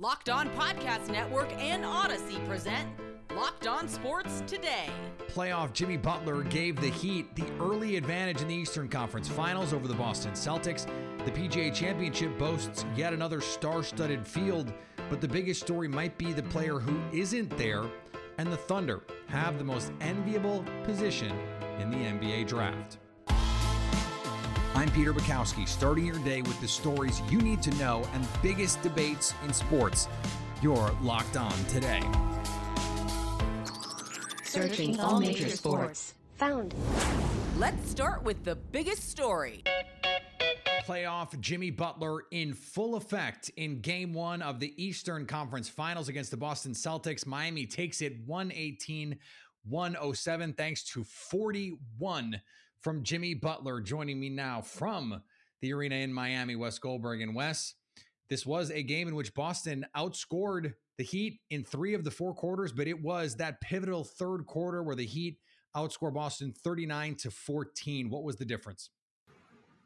Locked On Podcast Network and Odyssey present Locked On Sports Today. Playoff Jimmy Butler gave the Heat the early advantage in the Eastern Conference Finals over the Boston Celtics. The PGA Championship boasts yet another star studded field, but the biggest story might be the player who isn't there, and the Thunder have the most enviable position in the NBA draft. I'm Peter Bukowski, starting your day with the stories you need to know and biggest debates in sports. You're locked on today. Searching all major sports. Found. Let's start with the biggest story. Playoff Jimmy Butler in full effect in game one of the Eastern Conference Finals against the Boston Celtics. Miami takes it 118 107 thanks to 41 from Jimmy Butler. Joining me now from the arena in Miami, Wes Goldberg. And Wes, this was a game in which Boston outscored the Heat in three of the four quarters, but it was that pivotal third quarter where the Heat outscored Boston 39 to 14. What was the difference?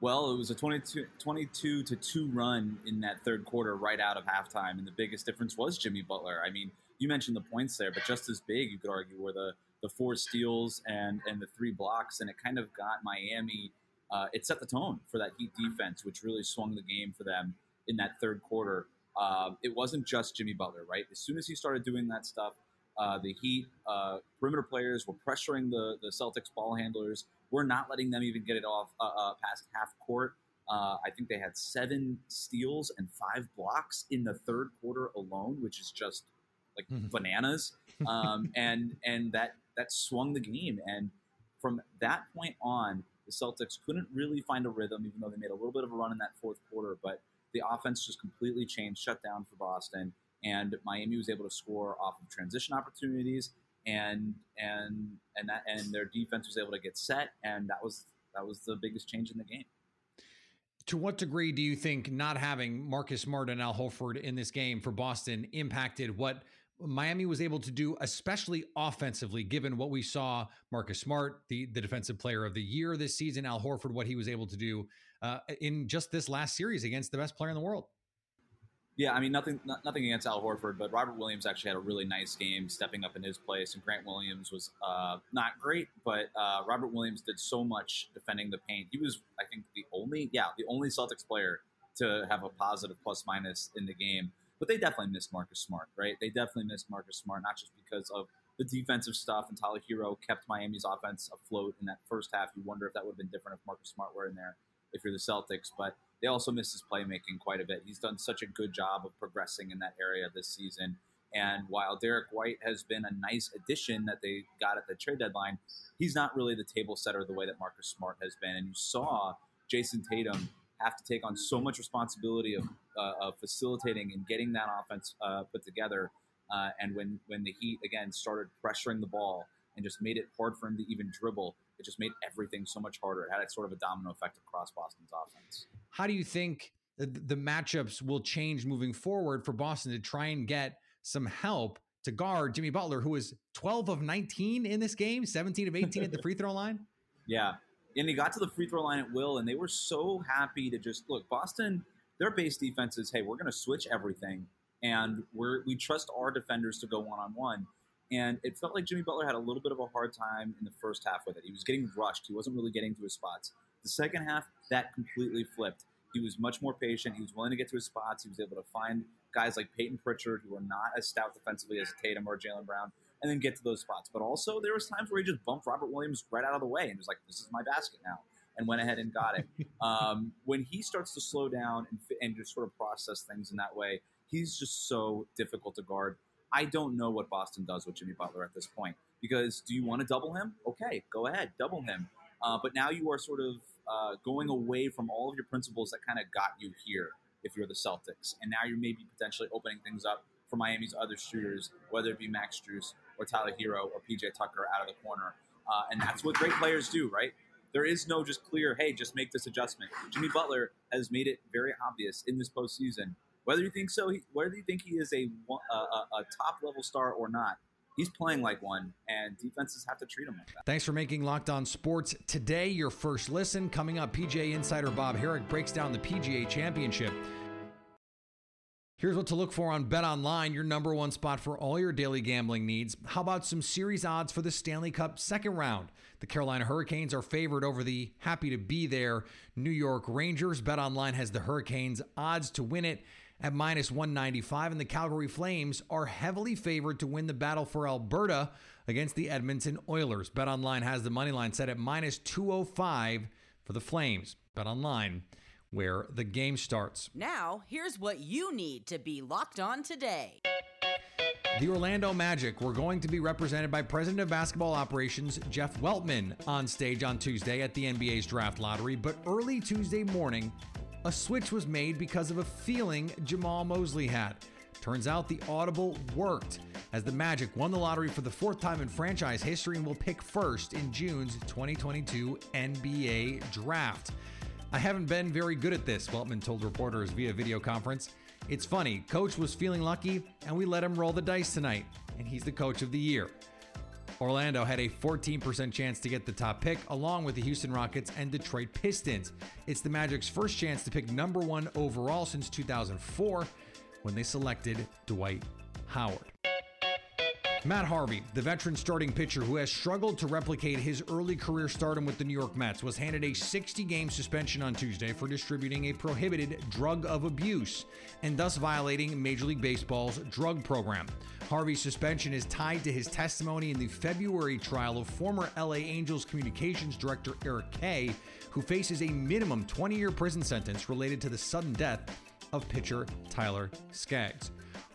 Well, it was a 22, 22 to 2 run in that third quarter right out of halftime. And the biggest difference was Jimmy Butler. I mean, you mentioned the points there, but just as big, you could argue, were the, the four steals and, and the three blocks. And it kind of got Miami, uh, it set the tone for that Heat defense, which really swung the game for them in that third quarter. Uh, it wasn't just Jimmy Butler, right? As soon as he started doing that stuff, uh, the Heat uh, perimeter players were pressuring the, the Celtics ball handlers. We're not letting them even get it off uh, uh, past half court. Uh, I think they had seven steals and five blocks in the third quarter alone, which is just like bananas. Um, and and that that swung the game. And from that point on, the Celtics couldn't really find a rhythm, even though they made a little bit of a run in that fourth quarter. But the offense just completely changed, shut down for Boston, and Miami was able to score off of transition opportunities, and and and that and their defense was able to get set, and that was that was the biggest change in the game. To what degree do you think not having Marcus Smart and Al Horford in this game for Boston impacted what Miami was able to do, especially offensively, given what we saw Marcus Smart, the, the defensive player of the year this season, Al Horford, what he was able to do uh, in just this last series against the best player in the world? Yeah, I mean nothing nothing against Al Horford, but Robert Williams actually had a really nice game, stepping up in his place, and Grant Williams was uh, not great, but uh, Robert Williams did so much defending the paint. He was, I think, the only yeah the only Celtics player to have a positive plus minus in the game. But they definitely missed Marcus Smart, right? They definitely missed Marcus Smart, not just because of the defensive stuff, and Tyler Herro kept Miami's offense afloat in that first half. You wonder if that would have been different if Marcus Smart were in there, if you're the Celtics, but they also missed his playmaking quite a bit. He's done such a good job of progressing in that area this season. And while Derrick White has been a nice addition that they got at the trade deadline, he's not really the table setter the way that Marcus Smart has been. And you saw Jayson Tatum have to take on so much responsibility of, of facilitating and getting that offense uh, put together. Uh, and when, when the Heat, again, started pressuring the ball and just made it hard for him to even dribble, it just made everything so much harder. It had sort of a domino effect across Boston's offense. How do you think the, the matchups will change moving forward for Boston to try and get some help to guard Jimmy Butler, who was 12 of 19 in this game, 17 of 18 at the free throw line? Yeah. And he got to the free throw line at will, and they were so happy to just look. Boston, their base defense is hey, we're going to switch everything, and we're, we trust our defenders to go one on one. And it felt like Jimmy Butler had a little bit of a hard time in the first half with it. He was getting rushed. He wasn't really getting to his spots. The second half, that completely flipped. He was much more patient. He was willing to get to his spots. He was able to find guys like Payton Pritchard, who are not as stout defensively as Tatum or Jaylen Brown, and then get to those spots. But also, there was times where he just bumped Robert Williams right out of the way and was like, "This is my basket now," and went ahead and got it. um, when he starts to slow down and, and just sort of process things in that way, he's just so difficult to guard. I don't know what Boston does with Jimmy Butler at this point because do you want to double him? Okay, go ahead, double him. Uh, but now you are sort of uh, going away from all of your principles that kind of got you here if you're the Celtics. And now you're maybe potentially opening things up for Miami's other shooters, whether it be Max Strus or Tyler Herro or PJ Tucker out of the corner. Uh, and that's what great players do, right? There is no just clear, hey, just make this adjustment. Jimmy Butler has made it very obvious in this postseason whether you think so, he, whether you think he is a, a, a top level star or not, he's playing like one, and defenses have to treat him like that. Thanks for making Locked On Sports today your first listen. Coming up, PGA insider Bob Harig breaks down the PGA Championship. Here's what to look for on Bet Online, your number one spot for all your daily gambling needs. How about some series odds for the Stanley Cup second round? The Carolina Hurricanes are favored over the happy to be there New York Rangers. Bet Online has the Hurricanes odds to win it at minus 195, and the Calgary Flames are heavily favored to win the battle for Alberta against the Edmonton Oilers. Bet Online has the money line set at minus 205 for the Flames. Bet Online where the game starts. Now, here's what you need to be locked on today. The Orlando Magic were going to be represented by President of Basketball Operations Jeff Weltman on stage on Tuesday at the NBA's draft lottery, but early Tuesday morning, a switch was made because of a feeling Jamahl Mosley had. Turns out the audible worked as the Magic won the lottery for the fourth time in franchise history and will pick first in June's 2022 NBA draft. I haven't been very good at this, Weltman told reporters via video conference. It's funny, coach was feeling lucky, and we let him roll the dice tonight, and he's the coach of the year. Orlando had a 14% chance to get the top pick, along with the Houston Rockets and Detroit Pistons. It's the Magic's first chance to pick number one overall since 2004 when they selected Dwight Howard. Matt Harvey, the veteran starting pitcher who has struggled to replicate his early career stardom with the New York Mets, was handed a 60 game suspension on Tuesday for distributing a prohibited drug of abuse and thus violating Major League Baseball's drug program. Harvey's suspension is tied to his testimony in the February trial of former LA Angels communications director Eric Kay, who faces a minimum 20 year prison sentence related to the sudden death of pitcher Tyler Skaggs.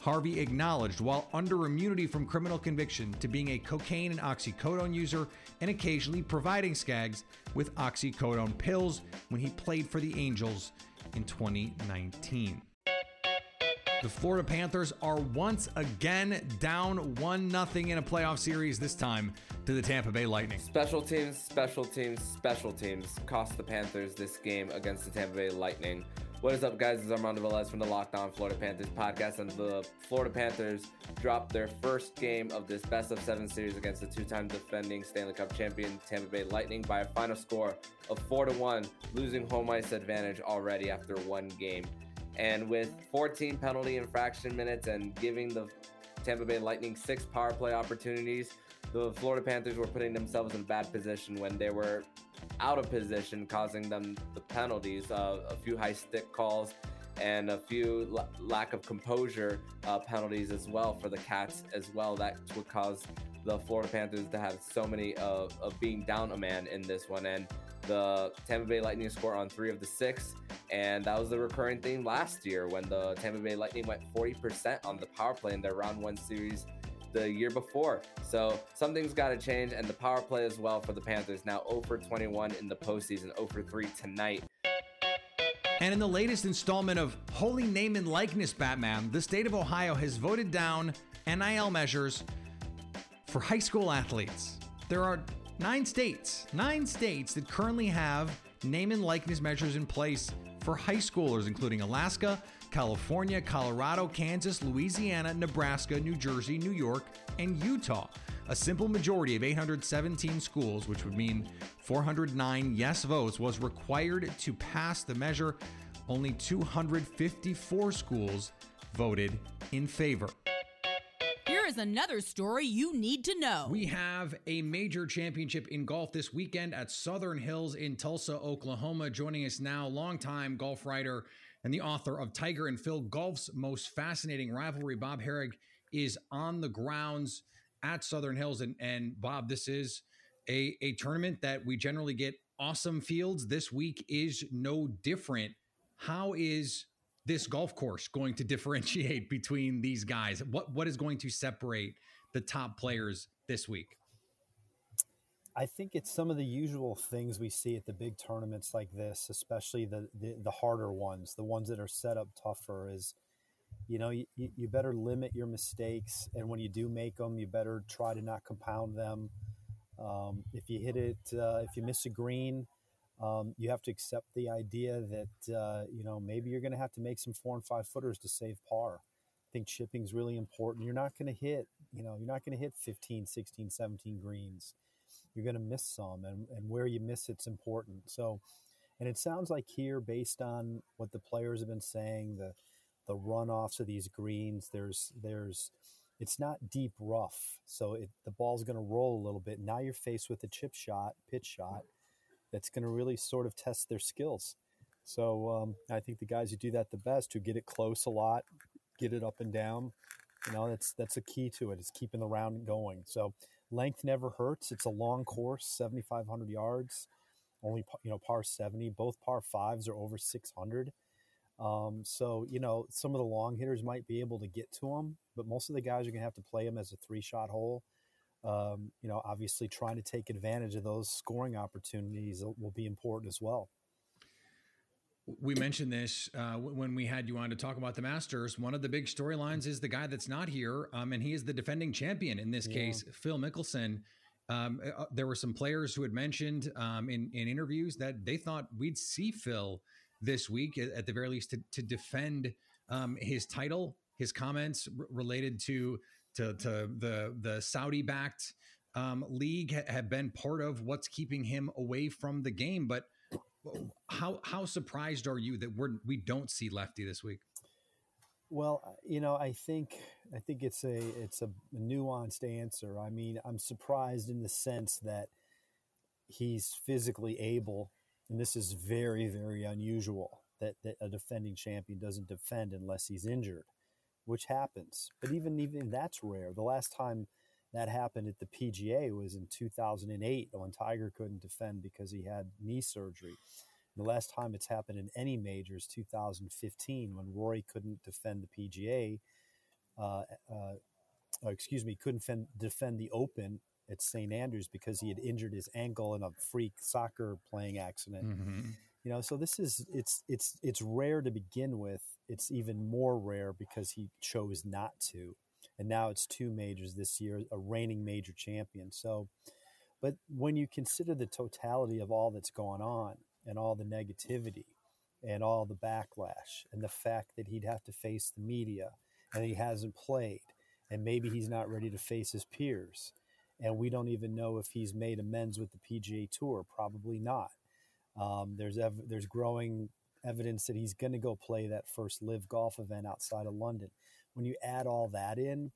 Harvey acknowledged, while under immunity from criminal conviction, to being a cocaine and oxycodone user and occasionally providing Skaggs with oxycodone pills when he played for the Angels in 2019. The Florida Panthers are once again down 1 0 in a playoff series, this time to the Tampa Bay Lightning. Special teams, special teams, special teams cost the Panthers this game against the Tampa Bay Lightning. What is up, guys? Is Armando Velez from the Locked On Florida Panthers podcast. And the Florida Panthers dropped their first game of this best of seven series against the two time defending Stanley Cup champion Tampa Bay Lightning by a final score of 4 to 1, losing home ice advantage already after one game. And with 14 penalty infraction minutes and giving the Tampa Bay Lightning six power play opportunities, the Florida Panthers were putting themselves in a bad position when they were out of position, causing them the penalties, uh, a few high stick calls, and a few l- lack of composure uh, penalties as well for the Cats as well. That would cause the Florida Panthers to have so many uh, of being down a man in this one. And the Tampa Bay Lightning score on three of the six. And that was the recurring theme last year when the Tampa Bay Lightning went 40% on the power play in their round one series the year before. So something's got to change, and the power play as well for the Panthers. Now 0 for 21 in the postseason, 0 for 3 tonight. And in the latest installment of Holy Name and Likeness Batman, the state of Ohio has voted down NIL measures for high school athletes. There are nine states, nine states that currently have name and likeness measures in place for high schoolers, including Alaska, California, Colorado, Kansas, Louisiana, Nebraska, New Jersey, New York, and Utah. A simple majority of 817 schools, which would mean 409 yes votes, was required to pass the measure. Only 254 schools voted in favor. Here is another story you need to know. We have a major championship in golf this weekend at Southern Hills in Tulsa, Oklahoma. Joining us now, longtime golf writer and the author of Tiger and Phil Golf's Most Fascinating Rivalry. Bob Harig is on the grounds at Southern Hills. And, and Bob, this is a, a tournament that we generally get awesome fields. This week is no different. How is this golf course going to differentiate between these guys? What what is going to separate the top players this week? I think it's some of the usual things we see at the big tournaments like this, especially the the, the harder ones, the ones that are set up tougher. Is you know you, you better limit your mistakes, and when you do make them, you better try to not compound them. Um, if you hit it, uh, if you miss a green, um, you have to accept the idea that uh, you know maybe you're going to have to make some four and five footers to save par. I think chipping is really important. You're not going to hit, you know, you're not going to hit 15, 16, 17 greens you're going to miss some, and, and where you miss it's important. So, and it sounds like here, based on what the players have been saying, the the runoffs of these greens. There's there's it's not deep rough, so it, the ball's going to roll a little bit. Now you're faced with a chip shot, pitch shot, that's going to really sort of test their skills. So um, I think the guys who do that the best, who get it close a lot, get it up and down, you know, that's that's a key to it. Is keeping the round going. So length never hurts. It's a long course, 7,500 yards, only you know par 70. Both par fives are over 600. Um, so you know, some of the long hitters might be able to get to them, but most of the guys are going to have to play them as a three shot hole. Um, you know, obviously trying to take advantage of those scoring opportunities will be important as well. We mentioned this uh, when we had you on to talk about the Masters. One of the big storylines is the guy that's not here, um, and he is the defending champion in this yeah. case, Phil Mickelson. Um, uh, there were some players who had mentioned um, in in interviews that they thought we'd see Phil this week, at the very least, to, to defend um, his title. His comments r- related to to, to the the Saudi backed um, league ha- have been part of what's keeping him away from the game, but how how surprised are you that we're we don't see Lefty this week? Well, uh, you know, I think I think it's a it's a nuanced answer. I mean, I'm surprised in the sense that he's physically able, and this is very very unusual that, that a defending champion doesn't defend unless he's injured, which happens. But even even that's rare. The last time that happened at the PGA was in 2008 when Tiger couldn't defend because he had knee surgery. The last time it's happened in any major is 2015 when Rory couldn't defend the PGA. Uh, uh, excuse me, couldn't defend, defend the Open at St Andrews because he had injured his ankle in a freak soccer playing accident. Mm-hmm. You know, so this is it's it's it's rare to begin with. It's even more rare because he chose not to and now it's two majors this year, a reigning major champion. So, but when you consider the totality of all that's gone on and all the negativity and all the backlash and the fact that he'd have to face the media and he hasn't played and maybe he's not ready to face his peers and we don't even know if he's made amends with the PGA Tour. Probably not. Um, there's ev- there's growing evidence that he's going to go play that first LIV Golf event outside of London when you add all that in,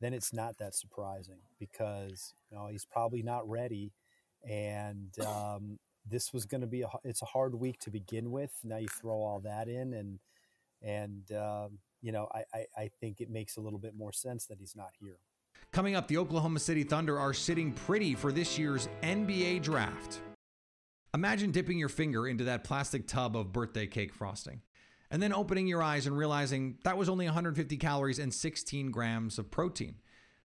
then it's not that surprising because you know he's probably not ready, and um, this was going to be a it's a hard week to begin with. Now you throw all that in, and and um, you know I, I I think it makes a little bit more sense that he's not here. Coming up, the Oklahoma City Thunder are sitting pretty for this year's NBA draft. Imagine dipping your finger into that plastic tub of birthday cake frosting and then opening your eyes and realizing that was only 150 calories and 16 grams of protein.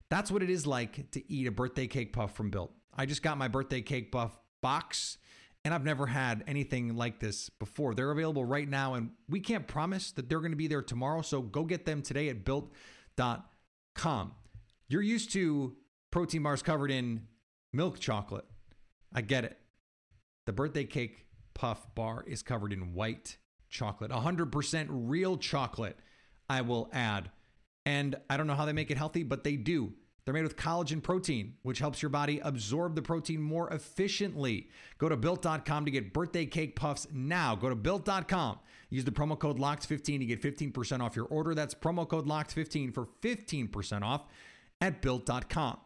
That's what it is like to eat a birthday cake puff from Built. I just got my birthday cake puff box and I've never had anything like this before. They're available right now and we can't promise that they're going to be there tomorrow, so go get them today at built.com. You're used to protein bars covered in milk chocolate. I get it. The birthday cake puff bar is covered in white chocolate, 100% real chocolate, I will add. And I don't know how they make it healthy, but they do. They're made with collagen protein, which helps your body absorb the protein more efficiently. Go to built.com to get birthday cake puffs now. Go to built.com. Use the promo code LOCKED15 to get 15% off your order. That's promo code LOCKED15 for 15% off at built.com.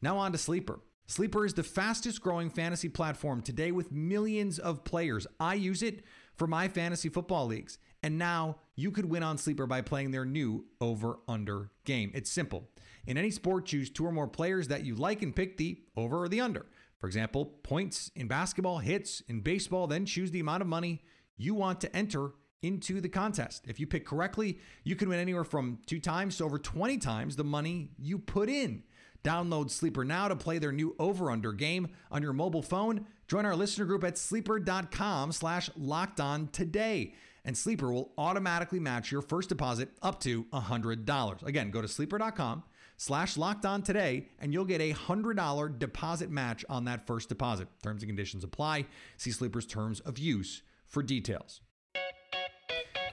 Now on to Sleeper. Sleeper is the fastest growing fantasy platform today with millions of players. I use it for my fantasy football leagues. And now you could win on Sleeper by playing their new over under game. It's simple. In any sport, choose two or more players that you like and pick the over or the under. For example, points in basketball, hits in baseball, then choose the amount of money you want to enter into the contest. If you pick correctly, you can win anywhere from two times to over 20 times the money you put in. Download Sleeper now to play their new over-under game on your mobile phone. Join our listener group at sleeper.com slash locked on today. And Sleeper will automatically match your first deposit up to $100. Again, go to sleeper.com slash locked on today and you'll get a $100 deposit match on that first deposit. Terms and conditions apply. See Sleeper's terms of use for details.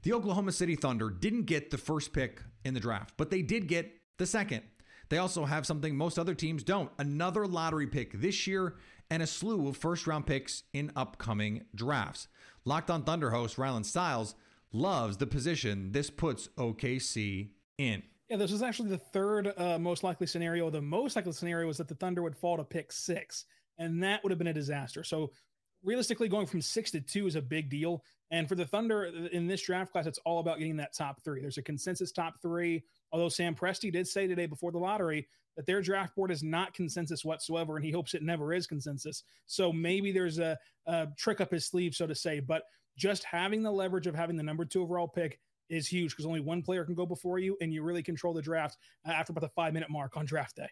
The Oklahoma City Thunder didn't get the first pick in the draft, but they did get the second. They also have something most other teams don't another lottery pick this year and a slew of first round picks in upcoming drafts. Locked on Thunder host Rylan Stiles loves the position this puts OKC in. Yeah, this was actually the third uh, most likely scenario. The most likely scenario was that the Thunder would fall to pick six, and that would have been a disaster. So, realistically, going from six to two is a big deal. And for the Thunder in this draft class, it's all about getting that top three. There's a consensus top three. Although Sam Presti did say today before the lottery that their draft board is not consensus whatsoever, and he hopes it never is consensus. So maybe there's a, a trick up his sleeve, so to say. But just having the leverage of having the number two overall pick is huge because only one player can go before you, and you really control the draft uh, after about the five minute mark on draft day.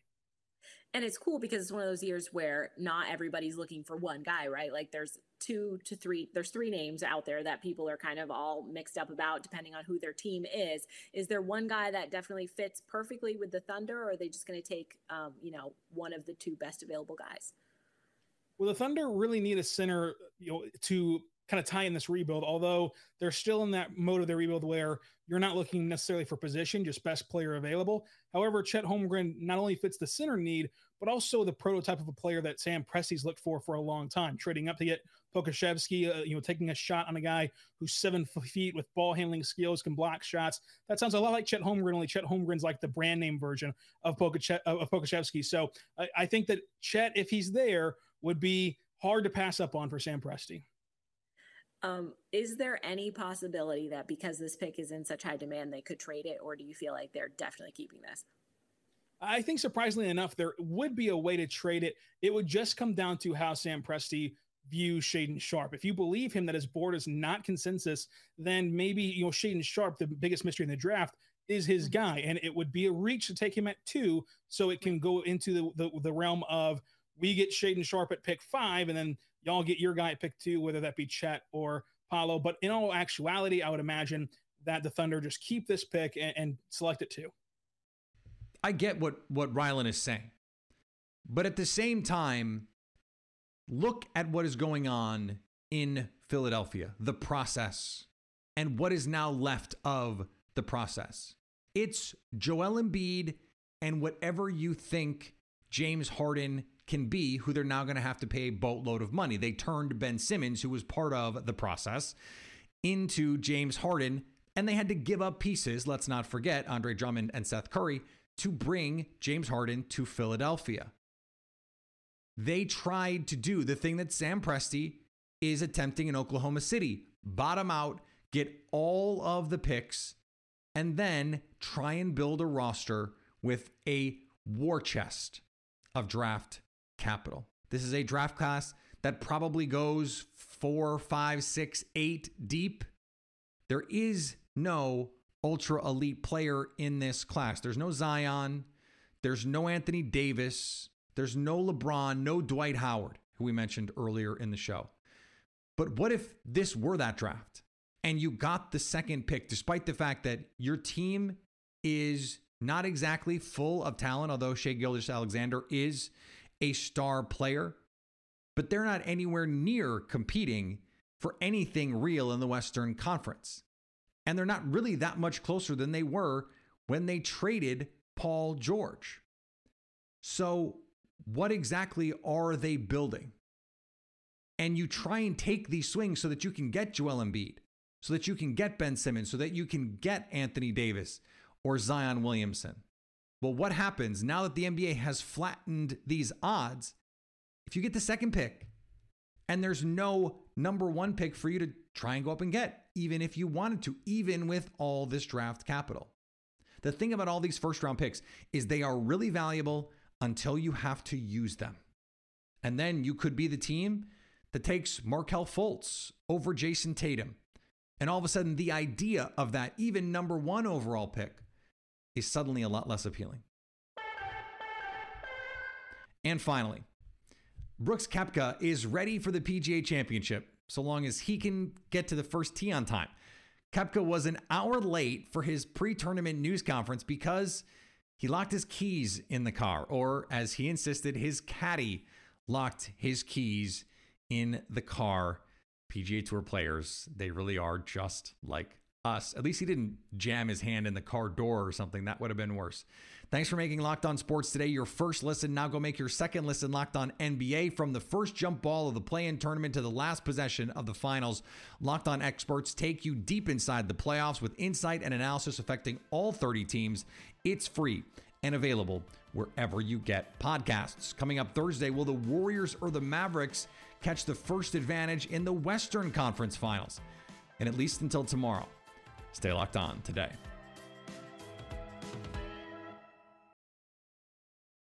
And it's cool because it's one of those years where not everybody's looking for one guy, right? Like there's two to three, there's three names out there that people are kind of all mixed up about depending on who their team is. Is there one guy that definitely fits perfectly with the Thunder, or are they just going to take, um, you know, one of the two best available guys? Well, the Thunder really need a center, you know, to kind of tie in this rebuild, although they're still in that mode of their rebuild where you're not looking necessarily for position, just best player available. However, Chet Holmgren not only fits the center need, but also the prototype of a player that Sam Presti's looked for for a long time, trading up to get Pokusevski, uh, you know, taking a shot on a guy who's seven feet with ball handling skills, can block shots. That sounds a lot like Chet Holmgren, only Chet Holmgren's like the brand name version of, Pokache- of Pokusevski. So I, I think that Chet, if he's there, would be hard to pass up on for Sam Presti. Um, is there any possibility that because this pick is in such high demand, they could trade it, or do you feel like they're definitely keeping this? I think surprisingly enough, there would be a way to trade it. It would just come down to how Sam Presti views Shaedon Sharpe. If you believe him that his board is not consensus, then maybe you know Shaedon Sharpe, the biggest mystery in the draft, is his mm-hmm. guy, and it would be a reach to take him at two, so it can go into the the, the realm of we get Shaedon Sharpe at pick five, and then y'all get your guy at pick two, whether that be Chet or Paolo. But in all actuality, I would imagine that the Thunder just keep this pick and, and select it too. I get what what Rylan is saying, but at the same time, look at what is going on in Philadelphia, the process, and what is now left of the process. It's Joel Embiid and whatever you think James Harden can be who they're now going to have to pay a boatload of money. They turned Ben Simmons, who was part of the process, into James Harden, and they had to give up pieces, let's not forget Andre Drummond and Seth Curry, to bring James Harden to Philadelphia. They tried to do the thing that Sam Presti is attempting in Oklahoma City bottom out, get all of the picks, and then try and build a roster with a war chest of draft capital. This is a draft class that probably goes four, five, six, eight deep. There is no ultra elite player in this class. There's no Zion. There's no Anthony Davis. There's no LeBron, no Dwight Howard, who we mentioned earlier in the show. But what if this were that draft and you got the second pick, despite the fact that your team is not exactly full of talent, although Shai Gilgeous-Alexander is a star player, but they're not anywhere near competing for anything real in the Western Conference. And they're not really that much closer than they were when they traded Paul George. So, what exactly are they building? And you try and take these swings so that you can get Joel Embiid, so that you can get Ben Simmons, so that you can get Anthony Davis or Zion Williamson. Well, what happens now that the NBA has flattened these odds? If you get the second pick and there's no number one pick for you to try and go up and get, even if you wanted to, even with all this draft capital. The thing about all these first round picks is they are really valuable until you have to use them. And then you could be the team that takes Markelle Fultz over Jayson Tatum. And all of a sudden, the idea of that even number one overall pick is suddenly a lot less appealing. And finally, Brooks Koepka is ready for the PGA Championship so long as he can get to the first tee on time. Koepka was an hour late for his pre tournament news conference because he locked his keys in the car, or as he insisted, his caddy locked his keys in the car. PGA Tour players, they really are just like us. At least he didn't jam his hand in the car door or something. That would have been worse. Thanks for making Locked On Sports today your first listen. Now go make your second listen Locked On NBA from the first jump ball of the play in tournament to the last possession of the finals. Locked On experts take you deep inside the playoffs with insight and analysis affecting all 30 teams. It's free and available wherever you get podcasts. Coming up Thursday, will the Warriors or the Mavericks catch the first advantage in the Western Conference Finals? And at least until tomorrow, stay locked on today.